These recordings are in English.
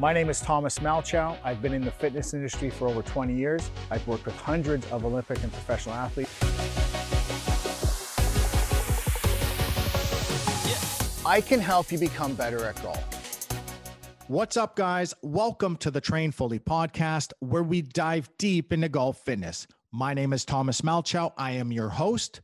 My name is Thomas Malchow. I've been in the fitness industry for over 20 years. I've worked with hundreds of Olympic and professional athletes. I can help you become better at golf. What's up, guys? Welcome to the Train Fully podcast, where we dive deep into golf fitness. My name is Thomas Malchow. I am your host.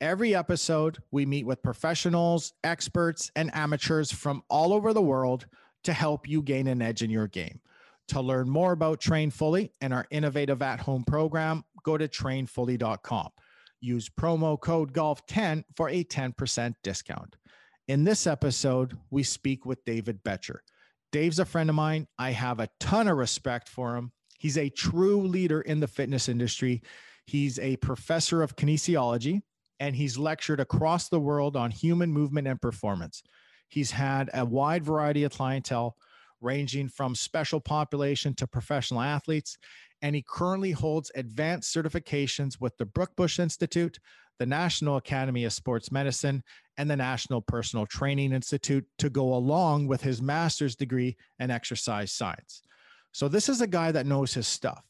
Every episode, we meet with professionals, experts, and amateurs from all over the world to help you gain an edge in your game. To learn more about Train Fully and our innovative at home program, go to trainfully.com. Use promo code GOLF10 for a 10% discount. In this episode, we speak with David Betcher. Dave's a friend of mine. I have a ton of respect for him. He's a true leader in the fitness industry. He's a professor of kinesiology and he's lectured across the world on human movement and performance. He's had a wide variety of clientele, ranging from special population to professional athletes. And he currently holds advanced certifications with the Brookbush Institute, the National Academy of Sports Medicine, and the National Personal Training Institute to go along with his master's degree in exercise science. So, this is a guy that knows his stuff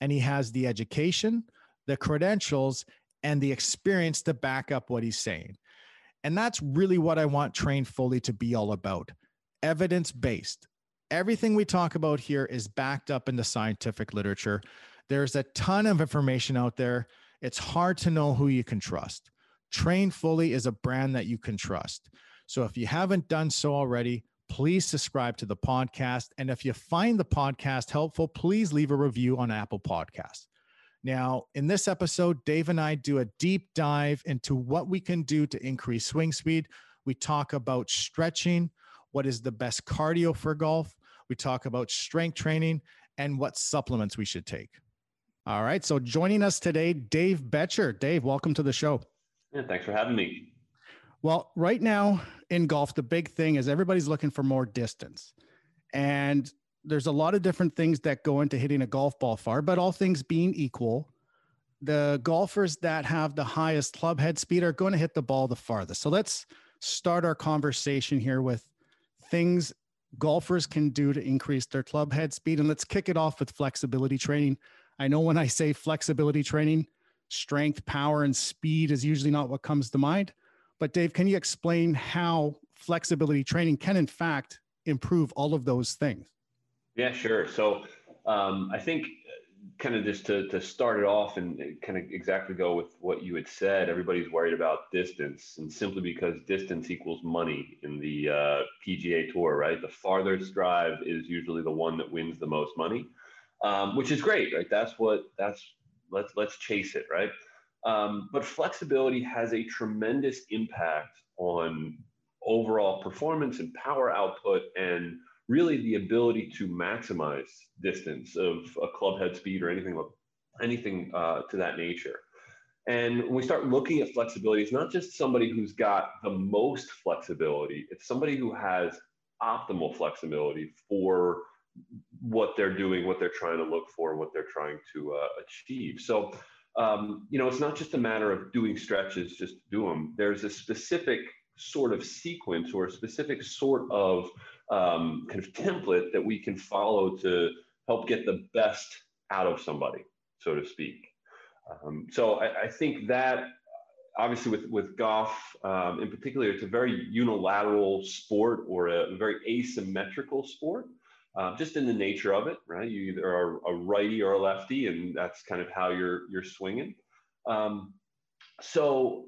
and he has the education, the credentials, and the experience to back up what he's saying. And that's really what I want Train Fully to be all about evidence based. Everything we talk about here is backed up in the scientific literature. There's a ton of information out there. It's hard to know who you can trust. Train Fully is a brand that you can trust. So if you haven't done so already, please subscribe to the podcast. And if you find the podcast helpful, please leave a review on Apple Podcasts. Now, in this episode, Dave and I do a deep dive into what we can do to increase swing speed. We talk about stretching, what is the best cardio for golf. We talk about strength training and what supplements we should take. All right. So joining us today, Dave Betcher. Dave, welcome to the show. Yeah, thanks for having me. Well, right now in golf, the big thing is everybody's looking for more distance. And there's a lot of different things that go into hitting a golf ball far, but all things being equal, the golfers that have the highest club head speed are going to hit the ball the farthest. So let's start our conversation here with things golfers can do to increase their club head speed. And let's kick it off with flexibility training. I know when I say flexibility training, strength, power, and speed is usually not what comes to mind. But Dave, can you explain how flexibility training can, in fact, improve all of those things? Yeah, sure. So um, I think uh, kind of just to, to start it off and kind of exactly go with what you had said, everybody's worried about distance and simply because distance equals money in the uh, PGA tour, right? The farthest drive is usually the one that wins the most money, um, which is great, right? That's what, that's, let's, let's chase it, right? Um, but flexibility has a tremendous impact on overall performance and power output and really the ability to maximize distance of a club head speed or anything anything uh, to that nature. And when we start looking at flexibility, it's not just somebody who's got the most flexibility, it's somebody who has optimal flexibility for what they're doing, what they're trying to look for, what they're trying to uh, achieve. So, um, you know, it's not just a matter of doing stretches, just do them. There's a specific sort of sequence or a specific sort of um, kind of template that we can follow to help get the best out of somebody, so to speak. Um, so I, I, think that obviously with, with golf um, in particular, it's a very unilateral sport or a very asymmetrical sport. Uh, just in the nature of it, right? You either are a righty or a lefty, and that's kind of how you're you're swinging. Um, so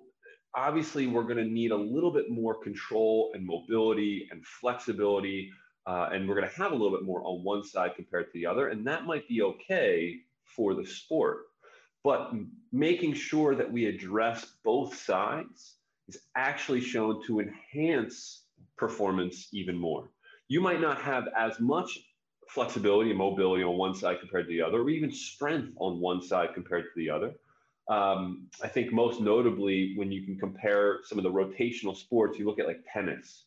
obviously we're going to need a little bit more control and mobility and flexibility uh, and we're going to have a little bit more on one side compared to the other and that might be okay for the sport. But making sure that we address both sides is actually shown to enhance performance even more. You might not have as much flexibility and mobility on one side compared to the other or even strength on one side compared to the other um, I think most notably when you can compare some of the rotational sports, you look at like tennis,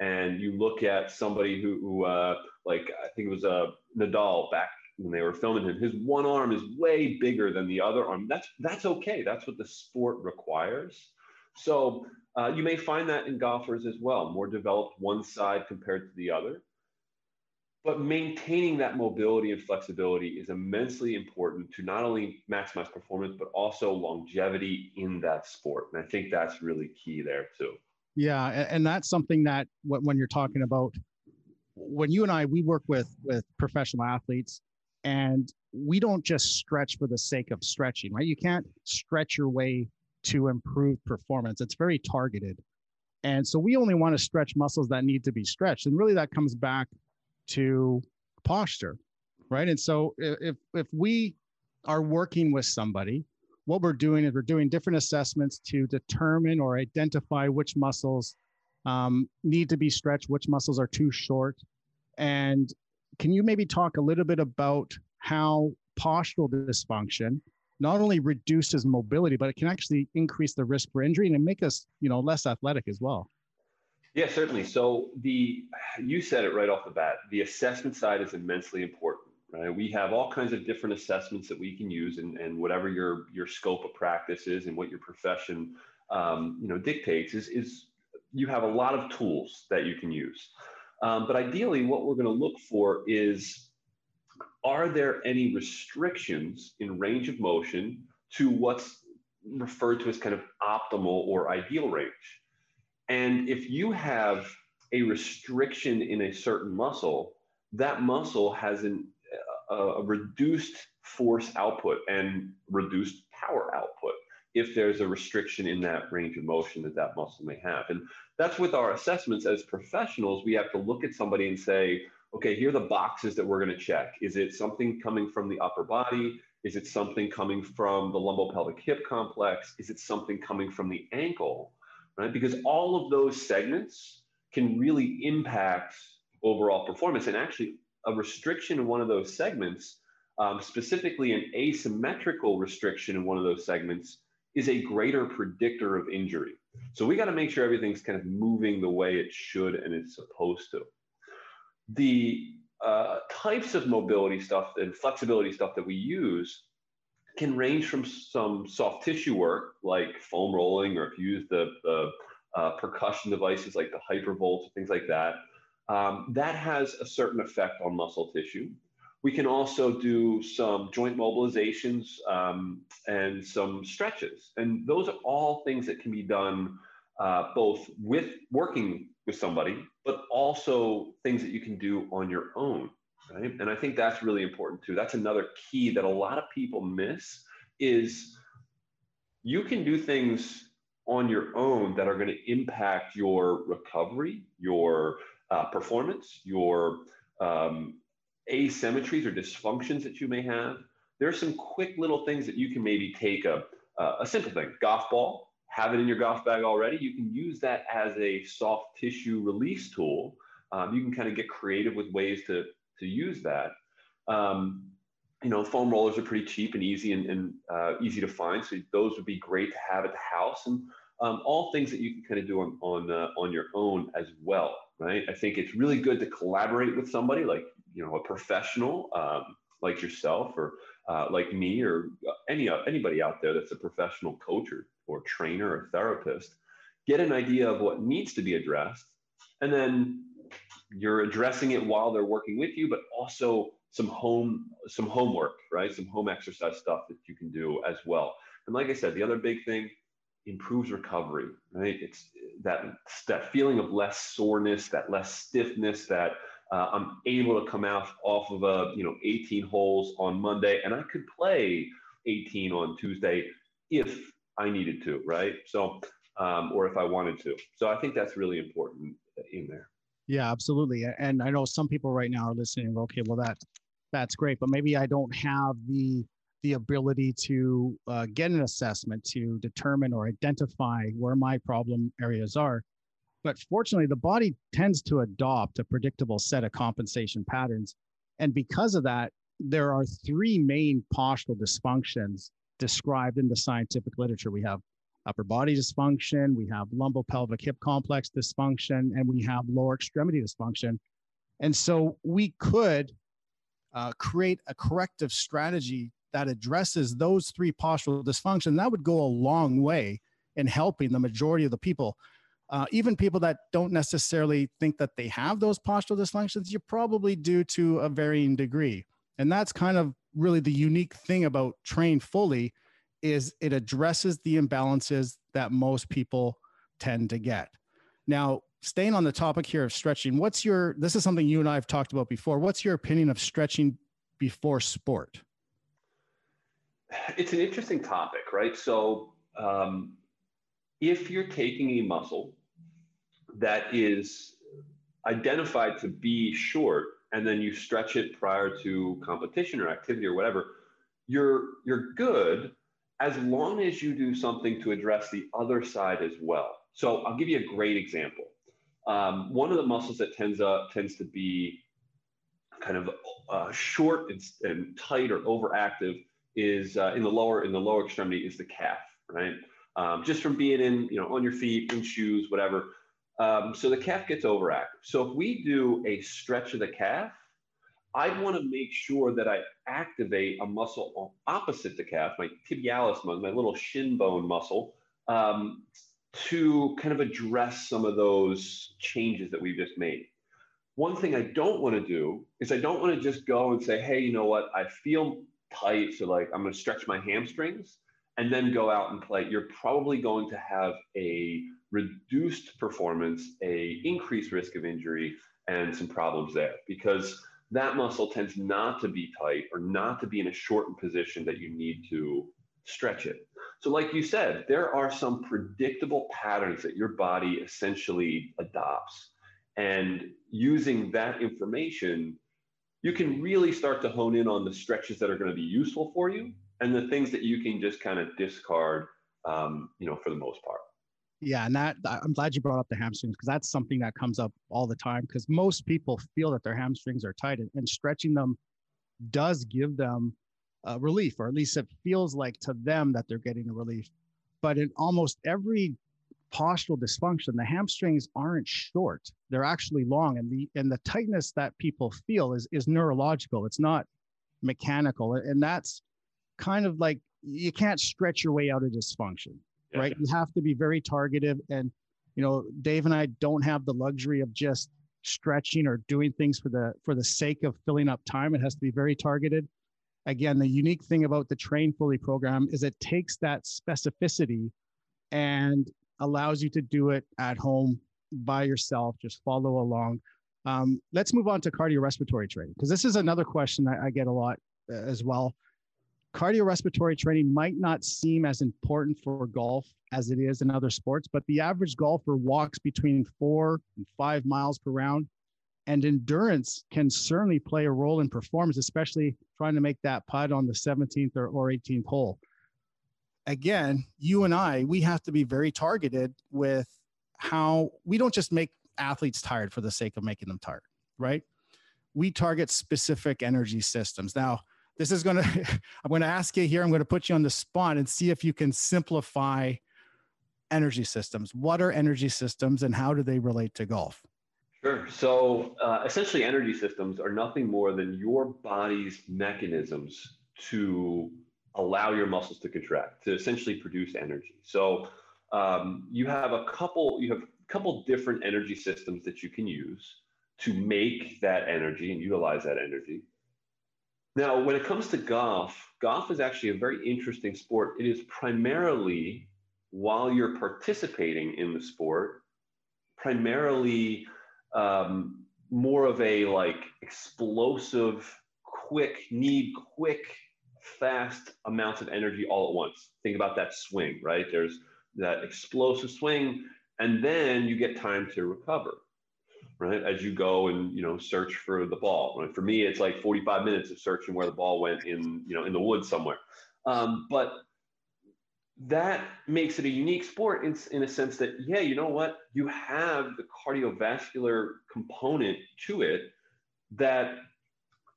and you look at somebody who, who uh, like I think it was uh, Nadal back when they were filming him. His one arm is way bigger than the other arm. That's that's okay. That's what the sport requires. So uh, you may find that in golfers as well, more developed one side compared to the other. But maintaining that mobility and flexibility is immensely important to not only maximize performance, but also longevity in that sport. And I think that's really key there too. Yeah. And that's something that when you're talking about, when you and I, we work with, with professional athletes and we don't just stretch for the sake of stretching, right? You can't stretch your way to improve performance. It's very targeted. And so we only want to stretch muscles that need to be stretched. And really that comes back to posture, right? And so if if we are working with somebody, what we're doing is we're doing different assessments to determine or identify which muscles um, need to be stretched, which muscles are too short. And can you maybe talk a little bit about how postural dysfunction not only reduces mobility, but it can actually increase the risk for injury and make us, you know, less athletic as well? Yeah, certainly. So the you said it right off the bat. The assessment side is immensely important. Right? We have all kinds of different assessments that we can use, and, and whatever your your scope of practice is, and what your profession um, you know dictates is is you have a lot of tools that you can use. Um, but ideally, what we're going to look for is are there any restrictions in range of motion to what's referred to as kind of optimal or ideal range? And if you have a restriction in a certain muscle, that muscle has an, a, a reduced force output and reduced power output if there's a restriction in that range of motion that that muscle may have. And that's with our assessments as professionals, we have to look at somebody and say, okay, here are the boxes that we're going to check. Is it something coming from the upper body? Is it something coming from the lumbopelvic hip complex? Is it something coming from the ankle? Right? Because all of those segments can really impact overall performance. And actually, a restriction in one of those segments, um, specifically an asymmetrical restriction in one of those segments, is a greater predictor of injury. So we got to make sure everything's kind of moving the way it should and it's supposed to. The uh, types of mobility stuff and flexibility stuff that we use can range from some soft tissue work like foam rolling, or if you use the, the uh, percussion devices like the hypervolts, things like that. Um, that has a certain effect on muscle tissue. We can also do some joint mobilizations um, and some stretches. And those are all things that can be done uh, both with working with somebody, but also things that you can do on your own right? And I think that's really important too. That's another key that a lot of people miss is you can do things on your own that are going to impact your recovery, your uh, performance, your um, asymmetries or dysfunctions that you may have. There are some quick little things that you can maybe take a, a simple thing, golf ball, have it in your golf bag already. You can use that as a soft tissue release tool. Um, you can kind of get creative with ways to to use that. Um, you know, foam rollers are pretty cheap and easy and, and uh, easy to find. So those would be great to have at the house and um, all things that you can kind of do on on, uh, on your own as well, right? I think it's really good to collaborate with somebody like you know a professional um, like yourself or uh, like me or any uh, anybody out there that's a professional coach or, or trainer or therapist. Get an idea of what needs to be addressed, and then you're addressing it while they're working with you, but also some home some homework, right? Some home exercise stuff that you can do as well. And like I said, the other big thing improves recovery, right? It's that that feeling of less soreness, that less stiffness, that uh, I'm able to come out off of a you know 18 holes on Monday, and I could play 18 on Tuesday if I needed to, right? So, um, or if I wanted to. So I think that's really important in there. Yeah, absolutely. And I know some people right now are listening. Okay, well that that's great, but maybe I don't have the the ability to uh, get an assessment to determine or identify where my problem areas are. But fortunately, the body tends to adopt a predictable set of compensation patterns, and because of that, there are three main postural dysfunctions described in the scientific literature. We have upper body dysfunction, we have lumbopelvic hip complex dysfunction, and we have lower extremity dysfunction. And so we could uh, create a corrective strategy that addresses those three postural dysfunction. That would go a long way in helping the majority of the people. uh, even people that don't necessarily think that they have those postural dysfunctions, you probably do to a varying degree. And that's kind of really the unique thing about train fully is it addresses the imbalances that most people tend to get. Now, staying on the topic here of stretching, what's your this is something you and I have talked about before. What's your opinion of stretching before sport? It's an interesting topic, right? So, um, if you're taking a muscle that is identified to be short and then you stretch it prior to competition or activity or whatever, you're you're good as long as you do something to address the other side as well. So I'll give you a great example. Um, one of the muscles that tends up tends to be kind of uh, short and, and, tight or overactive is uh, in the lower in the lower extremity is the calf, right? Um, just from being in you know on your feet in shoes, whatever. Um, so the calf gets overactive. So if we do a stretch of the calf, I want to make sure that I activate a muscle opposite the calf, my tibialis muscle, my little shin bone muscle, um, to kind of address some of those changes that we've just made. One thing I don't want to do is I don't want to just go and say, hey, you know what? I feel tight, so like I'm going to stretch my hamstrings and then go out and play. You're probably going to have a reduced performance, a increased risk of injury, and some problems there because that muscle tends not to be tight or not to be in a shortened position that you need to stretch it. So, like you said, there are some predictable patterns that your body essentially adopts. And using that information, you can really start to hone in on the stretches that are going to be useful for you and the things that you can just kind of discard, um, you know, for the most part. Yeah, and that I'm glad you brought up the hamstrings because that's something that comes up all the time because most people feel that their hamstrings are tight and, and stretching them does give them uh, relief, or at least it feels like to them that they're getting a relief. But in almost every postural dysfunction, the hamstrings aren't short; they're actually long, and the and the tightness that people feel is is neurological. It's not mechanical, and that's kind of like you can't stretch your way out of dysfunction yeah. right? You have to be very targeted. And, you know, Dave and I don't have the luxury of just stretching or doing things for the for the sake of filling up time. It has to be very targeted. Again, the unique thing about the Train Fully program is it takes that specificity and allows you to do it at home by yourself. Just follow along. Um, let's move on to cardiorespiratory training because this is another question I, I get a lot uh, as well cardiorespiratory training might not seem as important for golf as it is in other sports, but the average golfer walks between four and five miles per round. And endurance can certainly play a role in performance, especially trying to make that putt on the 17th or, or 18th hole. Again, you and I, we have to be very targeted with how we don't just make athletes tired for the sake of making them tired, right? We target specific energy systems. Now, this is going to i'm going to ask you here i'm going to put you on the spot and see if you can simplify energy systems what are energy systems and how do they relate to golf? Sure. So uh, essentially energy systems are nothing more than your body's mechanisms to allow your muscles to contract to essentially produce energy. So um, you have a couple you have a couple different energy systems that you can use to make that energy and utilize that energy now, when it comes to golf, golf is actually a very interesting sport. It is primarily, while you're participating in the sport, primarily um, more of a like explosive, quick, need quick, fast amounts of energy all at once. Think about that swing, right? There's that explosive swing, and then you get time to recover right? As you go and you know search for the ball. Right? For me, it's like 45 minutes of searching where the ball went in you know in the woods somewhere. Um, but that makes it a unique sport in, in a sense that yeah, you know what? You have the cardiovascular component to it that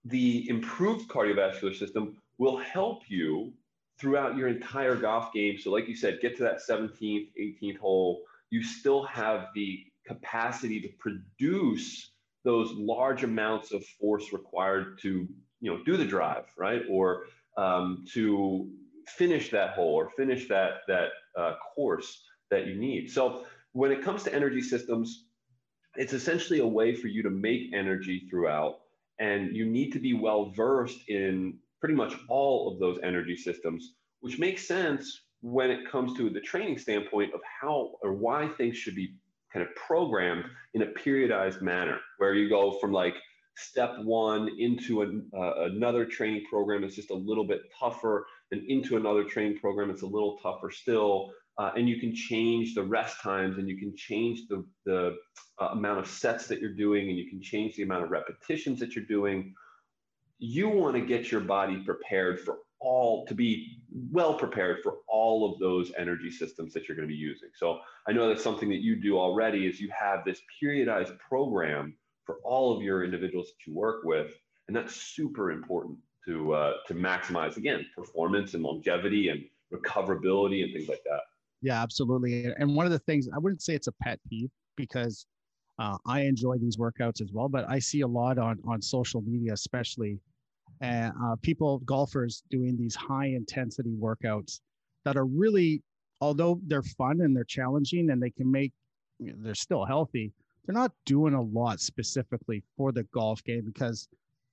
the improved cardiovascular system will help you throughout your entire golf game. So, like you said, get to that 17th, 18th hole. You still have the capacity to produce those large amounts of force required to you know do the drive right or um, to finish that hole or finish that that uh, course that you need so when it comes to energy systems, it's essentially a way for you to make energy throughout. And you need to be well versed in pretty much all of those energy systems, which makes sense when it comes to the training standpoint of how or why things should be kind of programmed in a periodized manner, where you go from like step one into an, uh, another training program that's just a little bit tougher, and into another training program that's a little tougher still. Uh, and you can change the rest times and you can change the, the uh, amount of sets that you're doing and you can change the amount of repetitions that you're doing. You want to get your body prepared for all to be well prepared for all of those energy systems that you're going to be using. So I know that's something that you do already is you have this periodized program for all of your individuals that you work with, and that's super important to uh, to maximize again performance and longevity and recoverability and things like that. Yeah, absolutely. And one of the things I wouldn't say it's a pet peeve because uh, I enjoy these workouts as well, but I see a lot on on social media, especially and uh, people golfers doing these high intensity workouts that are really although they're fun and they're challenging and they can make they're still healthy they're not doing a lot specifically for the golf game because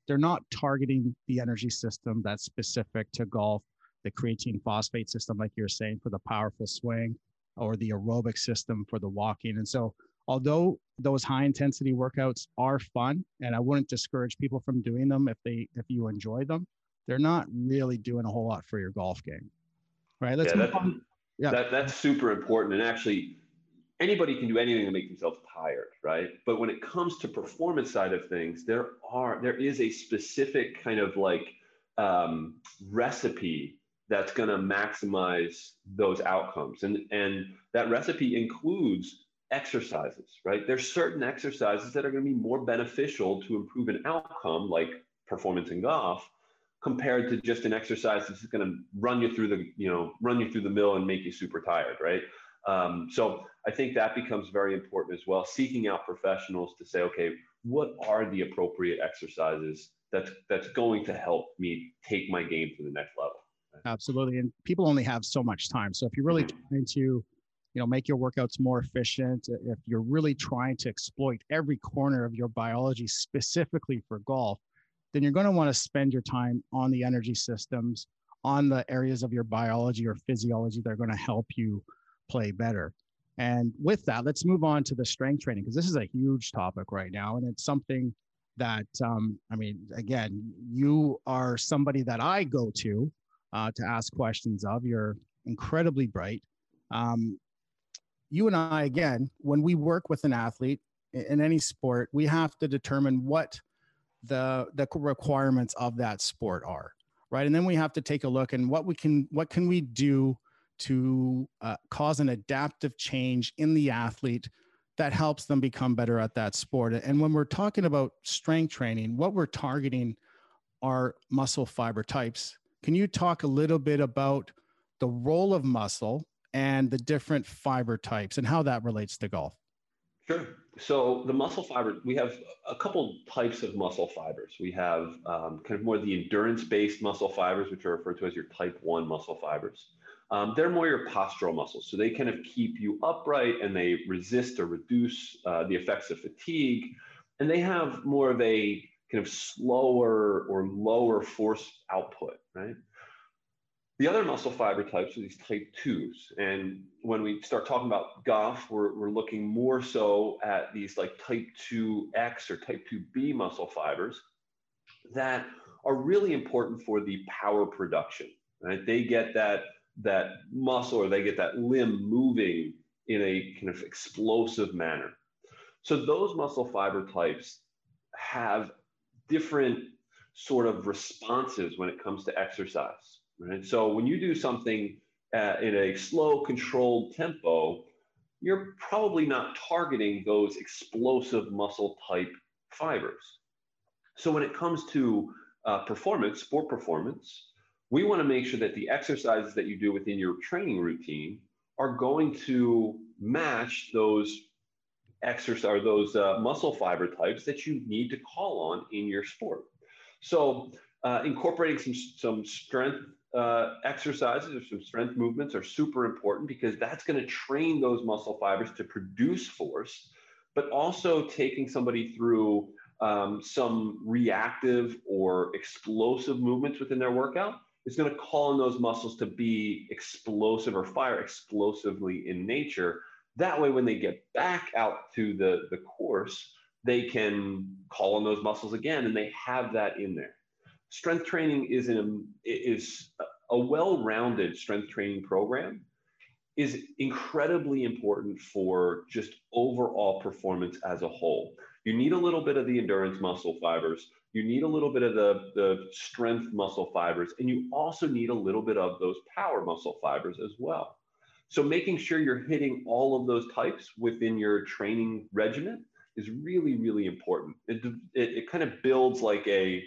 they're not targeting the energy system that's specific to golf the creatine phosphate system like you're saying for the powerful swing or the aerobic system for the walking. And so although those high intensity workouts are fun and i wouldn't discourage people from doing them if they if you enjoy them they're not really doing a whole lot for your golf game right let's yeah, that, yeah. That, that's super important and actually anybody can do anything to make themselves tired right but when it comes to performance side of things there are there is a specific kind of like um, recipe that's going to maximize those outcomes and and that recipe includes exercises, right? There's certain exercises that are going to be more beneficial to improve an outcome, like performance in golf, compared to just an exercise that's going to run you through the, you know, run you through the mill and make you super tired, right? Um, so I think that becomes very important as well. Seeking out professionals to say, okay, what are the appropriate exercises that's that's going to help me take my game to the next level? Absolutely, and people only have so much time. So if you're really mm-hmm. trying to you know make your workouts more efficient if you're really trying to exploit every corner of your biology specifically for golf then you're going to want to spend your time on the energy systems on the areas of your biology or physiology that are going to help you play better. And with that let's move on to the strength training because this is a huge topic right now and it's something that um, i mean again you are somebody that i go to uh, to ask questions of. You're incredibly bright. Um, you and I, again, when we work with an athlete in any sport, we have to determine what the the requirements of that sport are, right? And then we have to take a look and what we can what can we do to uh, cause an adaptive change in the athlete that helps them become better at that sport. And when we're talking about strength training, what we're targeting are muscle fiber types. Can you talk a little bit about the role of muscle and the different fiber types and how that relates to golf. Sure. So the muscle fiber, we have a couple types of muscle fibers. We have um, kind of more the endurance-based muscle fibers, which are referred to as your type one muscle fibers. Um, they're more your postural muscles, so they kind of keep you upright and they resist or reduce uh, the effects of fatigue, and they have more of a kind of slower or lower force output, right? The other muscle fiber types are these type 2s. And when we start talking about golf, we're, we're looking more so at these like type 2X or type 2B muscle fibers that are really important for the power production. Right? They get that, that muscle or they get that limb moving in a kind of explosive manner. So those muscle fiber types have different sort of responses when it comes to exercise. Right? So when you do something uh, in a slow, controlled tempo, you're probably not targeting those explosive muscle type fibers. So when it comes to uh, performance, sport performance, we want to make sure that the exercises that you do within your training routine are going to match those exercise or those uh, muscle fiber types that you need to call on in your sport. So uh, incorporating some some strength uh, exercises or some strength movements are super important because that's going to train those muscle fibers to produce force, but also taking somebody through um, some reactive or explosive movements within their workout is going to call on those muscles to be explosive or fire explosively in nature. That way, when they get back out to the, the course, they can call on those muscles again and they have that in there. Strength training is, an, is a well-rounded strength training program is incredibly important for just overall performance as a whole. You need a little bit of the endurance muscle fibers, you need a little bit of the, the strength muscle fibers, and you also need a little bit of those power muscle fibers as well. So making sure you're hitting all of those types within your training regimen is really, really important. It, it, it kind of builds like a,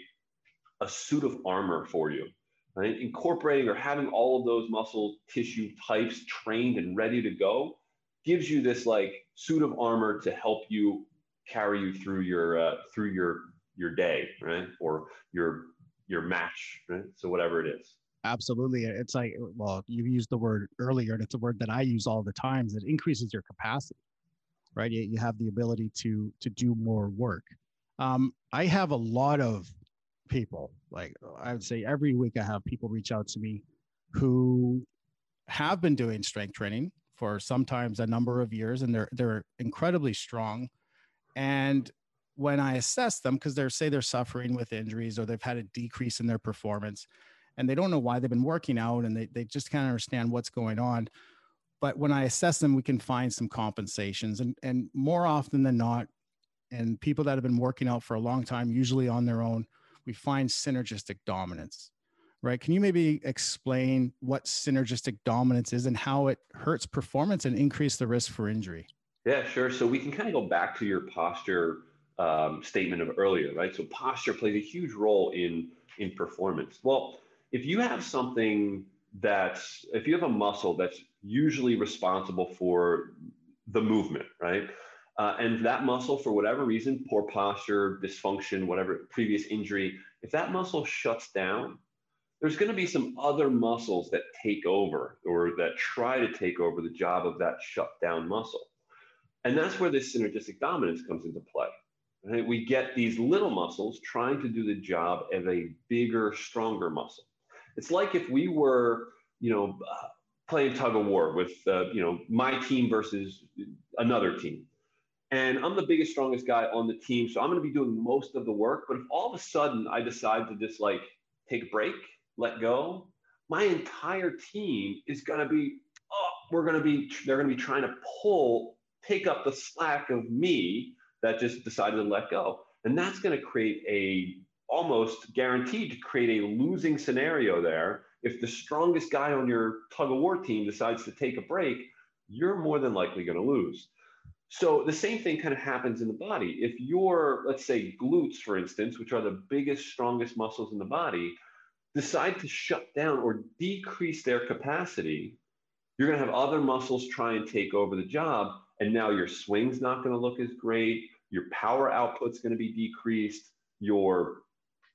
a suit of armor for you right? Incorporating or having all of those muscle tissue types trained and ready to go gives you this like suit of armor to help you carry you through your uh, through your your day, right? Or your your match, right? So whatever it is. Absolutely. It's like, well, you used the word earlier, and it's a word that I use all the times. It increases your capacity, right? You, you have the ability to to do more work. Um, I have a lot of people. Like I would say every week I have people reach out to me who have been doing strength training for sometimes a number of years and they're they're incredibly strong. And when I assess them, because they're say they're suffering with injuries or they've had a decrease in their performance and they don't know why they've been working out and they, they just can't understand what's going on. But when I assess them, we can find some compensations. And, and more often than not, and people that have been working out for a long time, usually on their own, we find synergistic dominance right? Can you maybe explain what synergistic dominance is and how it hurts performance and increase the risk for injury? Yeah sure. So we can kind of go back to your posture um, statement of earlier right? So posture plays a huge role in in performance. Well if you have something that's if you have a muscle that's usually responsible for the movement right uh, and that muscle, for whatever reason, poor posture, dysfunction, whatever previous injury, if that muscle shuts down, there's going to be some other muscles that take over or that try to take over the job of that shut down muscle. And that's where this synergistic dominance comes into play. Right? We get these little muscles trying to do the job of a bigger, stronger muscle. It's like if we were, you know, playing tug of war with, uh, you know, my team versus another team and I'm the biggest, strongest guy on the team. So I'm going to be doing most of the work. But if all of a sudden I decide to just like take a break, let go, my entire team is going to be, oh, we're going to be, they're going to be trying to pull, take up the slack of me that just decided to let go. And that's going to create a almost guaranteed to create a losing scenario there. If the strongest guy on your tug of war team decides to take a break, you're more than likely going to lose. So the same thing kind of happens in the body. If your, let's say, glutes, for instance, which are the biggest, strongest muscles in the body, decide to shut down or decrease their capacity, you're going to have other muscles try and take over the job. And now your swing's not going to look as great. Your power output's going to be decreased. Your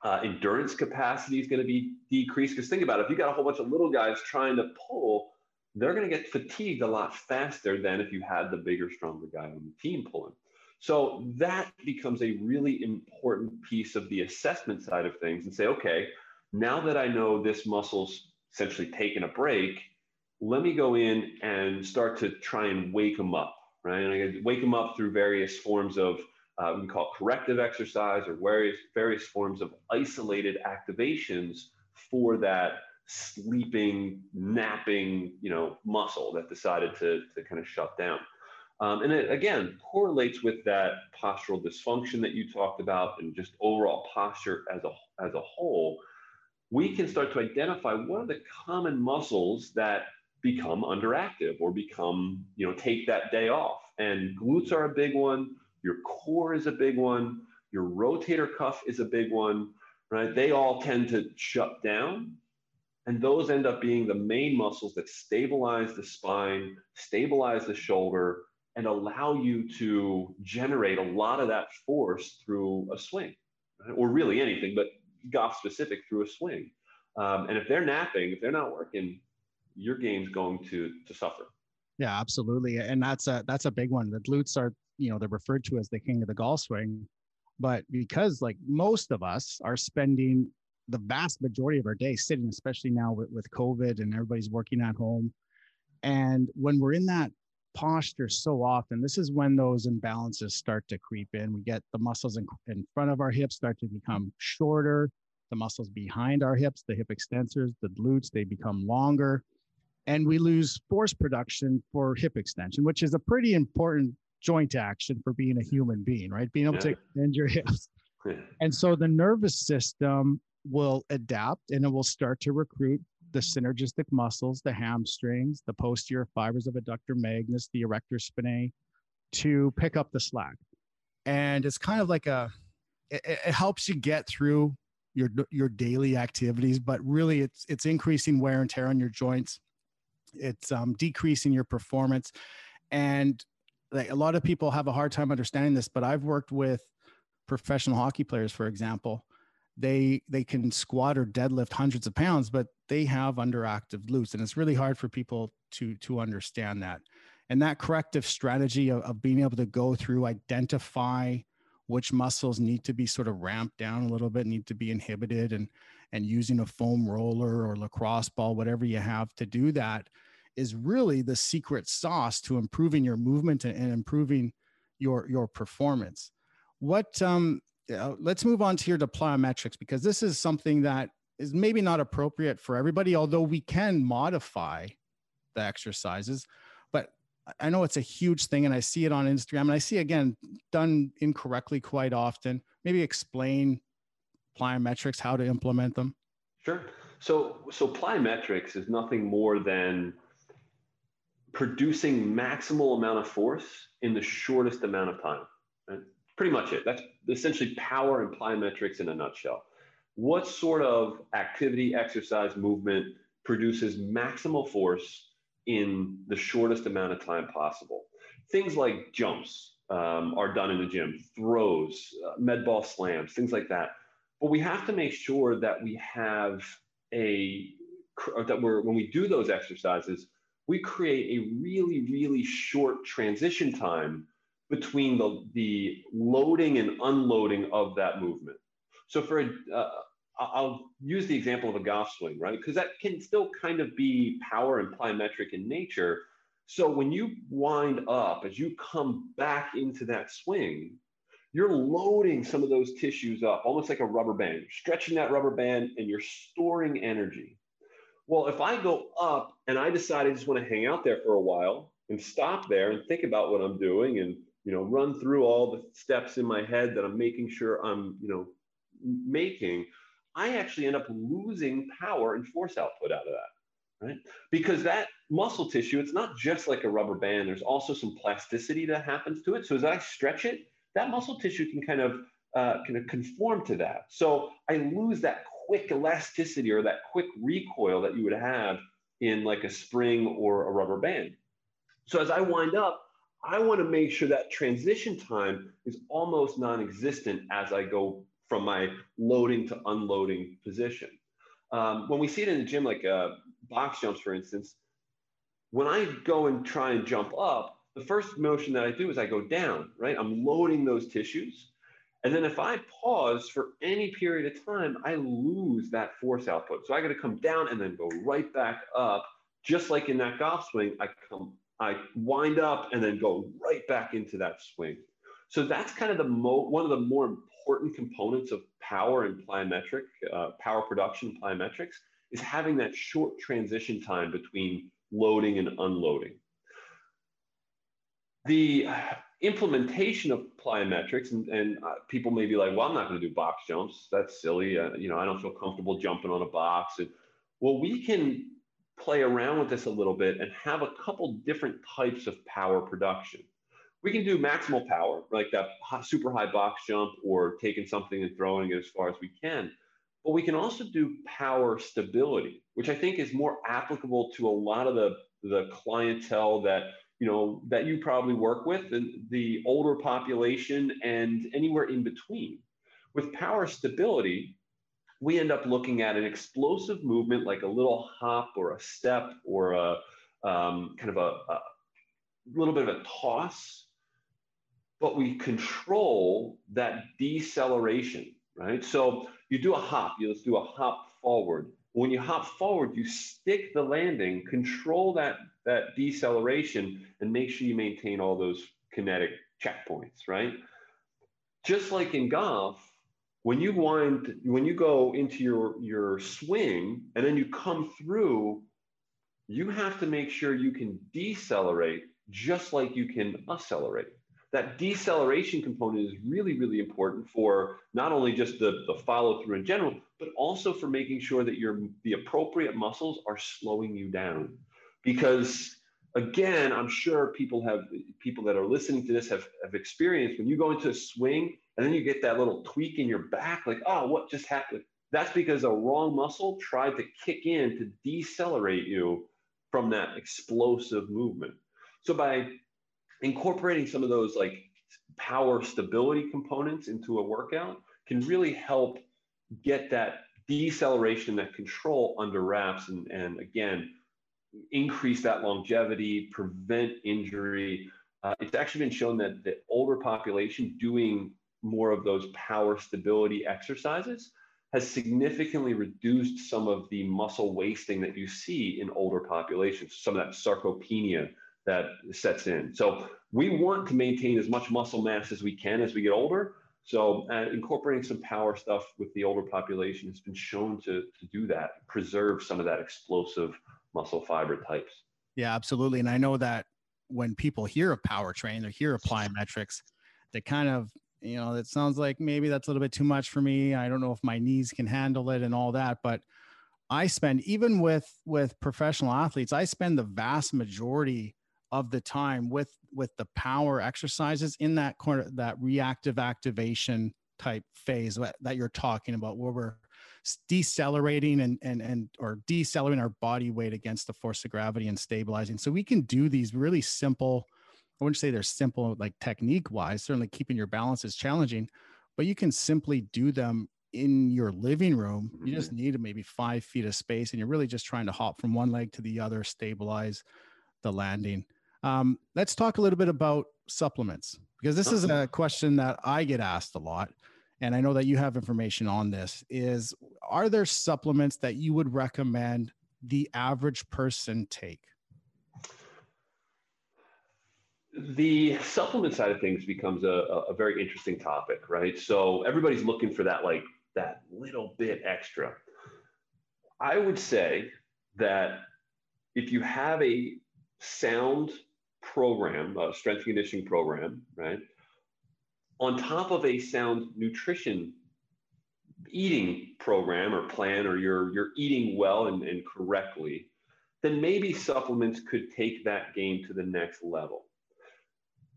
uh, endurance capacity is going to be decreased. Because think about it, if you got a whole bunch of little guys trying to pull, they're going to get fatigued a lot faster than if you had the bigger, stronger guy on the team pulling. So that becomes a really important piece of the assessment side of things and say, okay, now that I know this muscle's essentially taking a break, let me go in and start to try and wake them up, right? And I wake them up through various forms of uh, we call it corrective exercise or various various forms of isolated activations for that sleeping, napping, you know, muscle that decided to, to kind of shut down. Um, and it again correlates with that postural dysfunction that you talked about and just overall posture as a, as a whole. We can start to identify what are the common muscles that become underactive or become, you know, take that day off. And glutes are a big one. Your core is a big one. Your rotator cuff is a big one, right? They all tend to shut down and those end up being the main muscles that stabilize the spine, stabilize the shoulder, and allow you to generate a lot of that force through a swing, right? or really anything, but golf specific through a swing. Um, and if they're napping, if they're not working, your game's going to to suffer. Yeah, absolutely. And that's a that's a big one. The glutes are, you know, they're referred to as the king of the golf swing. But because like most of us are spending the vast majority of our day sitting, especially now with, with COVID and everybody's working at home. And when we're in that posture so often, this is when those imbalances start to creep in. We get the muscles in, in front of our hips start to become shorter, the muscles behind our hips, the hip extensors, the glutes, they become longer. And we lose force production for hip extension, which is a pretty important joint action for being a human being, right? Being able yeah. to extend your hips. Yeah. And so the nervous system will adapt and it will start to recruit the synergistic muscles, the hamstrings, the posterior fibers of adductor magnus, the erector spinae to pick up the slack. And it's kind of like a, it, it helps you get through your, your daily activities, but really it's, it's increasing wear and tear on your joints. It's um, decreasing your performance. And like a lot of people have a hard time understanding this, but I've worked with professional hockey players, for example, they they can squat or deadlift hundreds of pounds but they have underactive glutes and it's really hard for people to to understand that. And that corrective strategy of, of being able to go through identify which muscles need to be sort of ramped down a little bit need to be inhibited and and using a foam roller or lacrosse ball whatever you have to do that is really the secret sauce to improving your movement and, and improving your your performance. What um yeah, let's move on to plyometrics because this is something that is maybe not appropriate for everybody, although we can modify the exercises. But I know it's a huge thing, and I see it on Instagram, and I see again done incorrectly quite often. Maybe explain plyometrics, how to implement them. Sure. So, so plyometrics is nothing more than producing maximal amount of force in the shortest amount of time. Right? Pretty much it. That's essentially power and plyometrics in a nutshell. What sort of activity, exercise, movement produces maximal force in the shortest amount of time possible? Things like jumps um, are done in the gym, throws, uh, med ball slams, things like that. But we have to make sure that we have a that we're when we do those exercises, we create a really really short transition time between the, the loading and unloading of that movement. So for a, uh, I'll use the example of a golf swing, right? Because that can still kind of be power and plyometric in nature. So when you wind up, as you come back into that swing, you're loading some of those tissues up, almost like a rubber band. You're stretching that rubber band and you're storing energy. Well, if I go up and I decide I just want to hang out there for a while and stop there and think about what I'm doing and you know, run through all the steps in my head that I'm making sure I'm, you know, making, I actually end up losing power and force output out of that, right? Because that muscle tissue, it's not just like a rubber band. There's also some plasticity that happens to it. So as I stretch it, that muscle tissue can kind of uh, kind of conform to that. So I lose that quick elasticity or that quick recoil that you would have in like a spring or a rubber band. So as I wind up, I want to make sure that transition time is almost non existent as I go from my loading to unloading position. Um, when we see it in the gym, like uh, box jumps, for instance, when I go and try and jump up, the first motion that I do is I go down, right? I'm loading those tissues. And then if I pause for any period of time, I lose that force output. So I got to come down and then go right back up. Just like in that golf swing, I come I wind up and then go right back into that swing. So that's kind of the mo- one of the more important components of power and plyometric, uh, power production plyometrics is having that short transition time between loading and unloading. The implementation of plyometrics, and, and uh, people may be like, well, I'm not going to do box jumps. That's silly. Uh, you know, I don't feel comfortable jumping on a box. And, well, we can play around with this a little bit and have a couple different types of power production. We can do maximal power, like that super high box jump or taking something and throwing it as far as we can. But we can also do power stability, which I think is more applicable to a lot of the, the clientele that you know that you probably work with, the, the older population and anywhere in between. With power stability, we end up looking at an explosive movement like a little hop or a step or a um, kind of a, a little bit of a toss, but we control that deceleration, right? So you do a hop, you let's do a hop forward. When you hop forward, you stick the landing, control that, that deceleration, and make sure you maintain all those kinetic checkpoints, right? Just like in golf, when you wind, when you go into your, your swing and then you come through, you have to make sure you can decelerate just like you can accelerate. That deceleration component is really, really important for not only just the, the follow through in general, but also for making sure that your the appropriate muscles are slowing you down. Because again, I'm sure people have people that are listening to this have, have experienced when you go into a swing and then you get that little tweak in your back, like, oh, what just happened? That's because a wrong muscle tried to kick in to decelerate you from that explosive movement. So by incorporating some of those like power stability components into a workout can really help get that deceleration, that control under wraps, and, and again, increase that longevity, prevent injury. Uh, it's actually been shown that the older population doing more of those power stability exercises has significantly reduced some of the muscle wasting that you see in older populations, some of that sarcopenia that sets in. So we want to maintain as much muscle mass as we can as we get older. So uh, incorporating some power stuff with the older population has been shown to, to do that, preserve some of that explosive muscle fiber types. Yeah, absolutely. And I know that when people hear a power train or hear a plyometrics, they kind of, you know, it sounds like maybe that's a little bit too much for me. I don't know if my knees can handle it and all that. But I spend even with with professional athletes, I spend the vast majority of the time with with the power exercises in that corner that reactive activation type phase that you're talking about where we're decelerating and and and or decelerating our body weight against the force of gravity and stabilizing so we can do these really simple i wouldn't say they're simple like technique wise certainly keeping your balance is challenging but you can simply do them in your living room you just mm-hmm. need maybe five feet of space and you're really just trying to hop from one leg to the other stabilize the landing um, let's talk a little bit about supplements because this is a question that I get asked a lot. And I know that you have information on this is are there supplements that you would recommend the average person take? The supplement side of things becomes a, a very interesting topic, right? So everybody's looking for that, like that little bit extra. I would say that if you have a sound program, a strength conditioning program, right? On top of a sound nutrition eating program or plan, or you're you're eating well and, and correctly, then maybe supplements could take that game to the next level.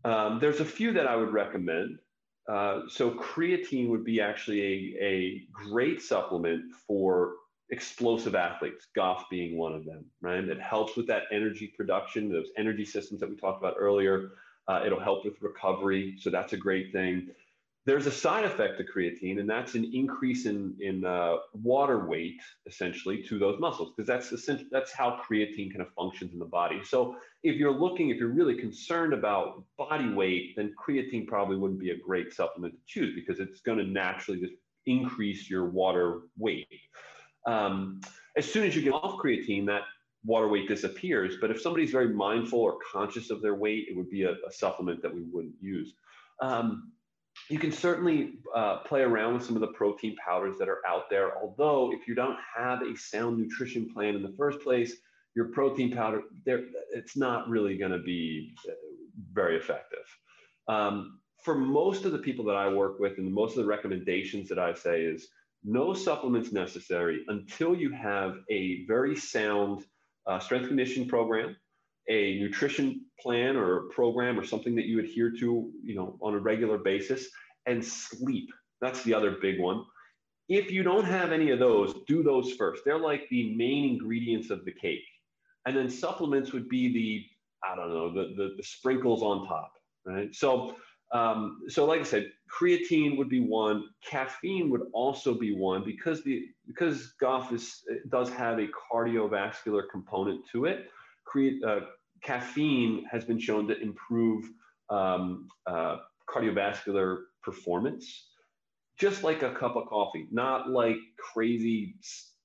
Um, there's a few that I would recommend. Uh, so creatine would be actually a, a great supplement for explosive athletes, golf being one of them, right? It helps with that energy production, those energy systems that we talked about earlier. Uh, it'll help with recovery. So that's a great thing. There's a side effect to creatine, and that's an increase in, in uh, water weight, essentially, to those muscles, because that's that's how creatine kind of functions in the body. So if you're looking, if you're really concerned about body weight, then creatine probably wouldn't be a great supplement to choose because it's going to naturally just increase your water weight. Um, as soon as you get off creatine, that water weight disappears. But if somebody's very mindful or conscious of their weight, it would be a, a supplement that we wouldn't use. Um, you can certainly uh, play around with some of the protein powders that are out there. Although, if you don't have a sound nutrition plan in the first place, your protein powder, it's not really going to be uh, very effective. Um, for most of the people that I work with, and most of the recommendations that I say is no supplements necessary until you have a very sound uh, strength conditioning program, a nutrition plan or program or something that you adhere to, you know, on a regular basis, and sleep. That's the other big one. If you don't have any of those, do those first. They're like the main ingredients of the cake. And then supplements would be the, I don't know, the, the, the sprinkles on top, right? So um, so like I said, creatine would be one. Caffeine would also be one because the because golf is does have a cardiovascular component to it. Create, uh, caffeine has been shown to improve um, uh, cardiovascular performance, just like a cup of coffee, not like crazy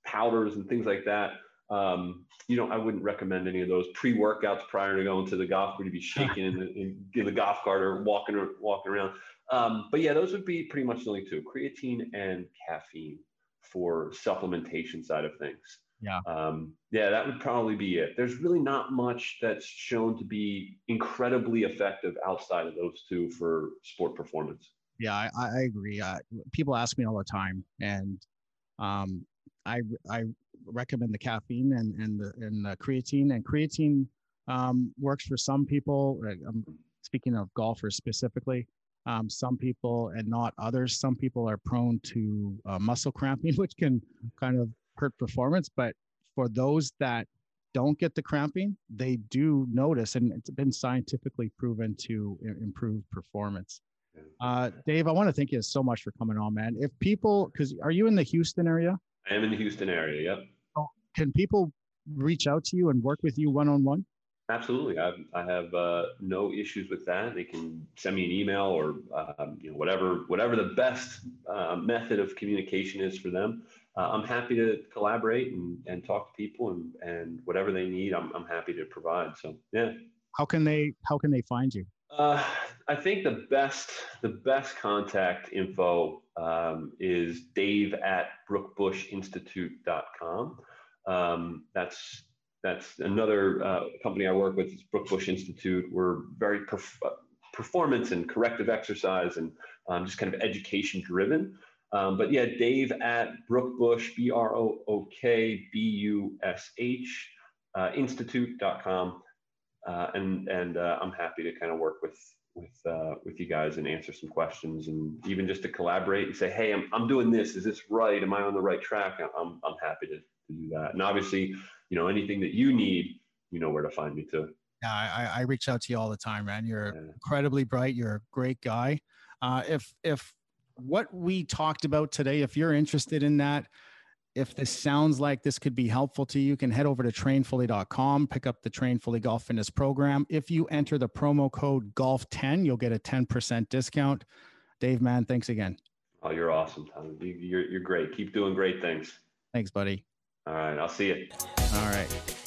powders and things like that. Um, you know, I wouldn't recommend any of those pre-workouts prior to going to the golf course to be shaking in, the, in, in the golf cart or walking or walking around. Um, but yeah, those would be pretty much the only two: creatine and caffeine for supplementation side of things. Yeah. Um, yeah, that would probably be it. There's really not much that's shown to be incredibly effective outside of those two for sport performance. Yeah, I, I agree. Uh, people ask me all the time, and um, I I recommend the caffeine and and the and the creatine. And creatine um, works for some people. I'm speaking of golfers specifically. Um, some people and not others. Some people are prone to uh, muscle cramping, which can kind of hurt performance. But for those that don't get the cramping, they do notice, and it's been scientifically proven to improve performance. Uh, Dave, I want to thank you so much for coming on, man. If people, because are you in the Houston area? I am in the Houston area. Yep. Can people reach out to you and work with you one on one? Absolutely. I have, I have uh, no issues with that. They can send me an email or um, you know whatever whatever the best uh, method of communication is for them. Uh, I'm happy to collaborate and, and talk to people and, and whatever they need, I'm, I'm happy to provide. So yeah. How can they how can they find you? Uh, I think the best the best contact info um, is Dave at brookbushinstitute.com. Um, that's that's another uh, company I work with. It's Brookbush Institute. We're very perf- performance and corrective exercise and um, just kind of education driven. Um, but yeah, Dave at Brookbush, B R O O K B U S H, uh, institute.com. Uh, and and uh, I'm happy to kind of work with with uh, with you guys and answer some questions and even just to collaborate and say, hey, I'm, I'm doing this. Is this right? Am I on the right track? I'm, I'm happy to, to do that. And obviously, you know, anything that you need, you know where to find me too. Yeah, I, I reach out to you all the time, man. You're yeah. incredibly bright. You're a great guy. Uh, if if what we talked about today, if you're interested in that, if this sounds like this could be helpful to you, you can head over to trainfully.com, pick up the Train Fully Golf Fitness program. If you enter the promo code GOLF10, you'll get a 10% discount. Dave, man, thanks again. Oh, you're awesome, Tom. You're, you're great. Keep doing great things. Thanks, buddy. All right. I'll see you. All right.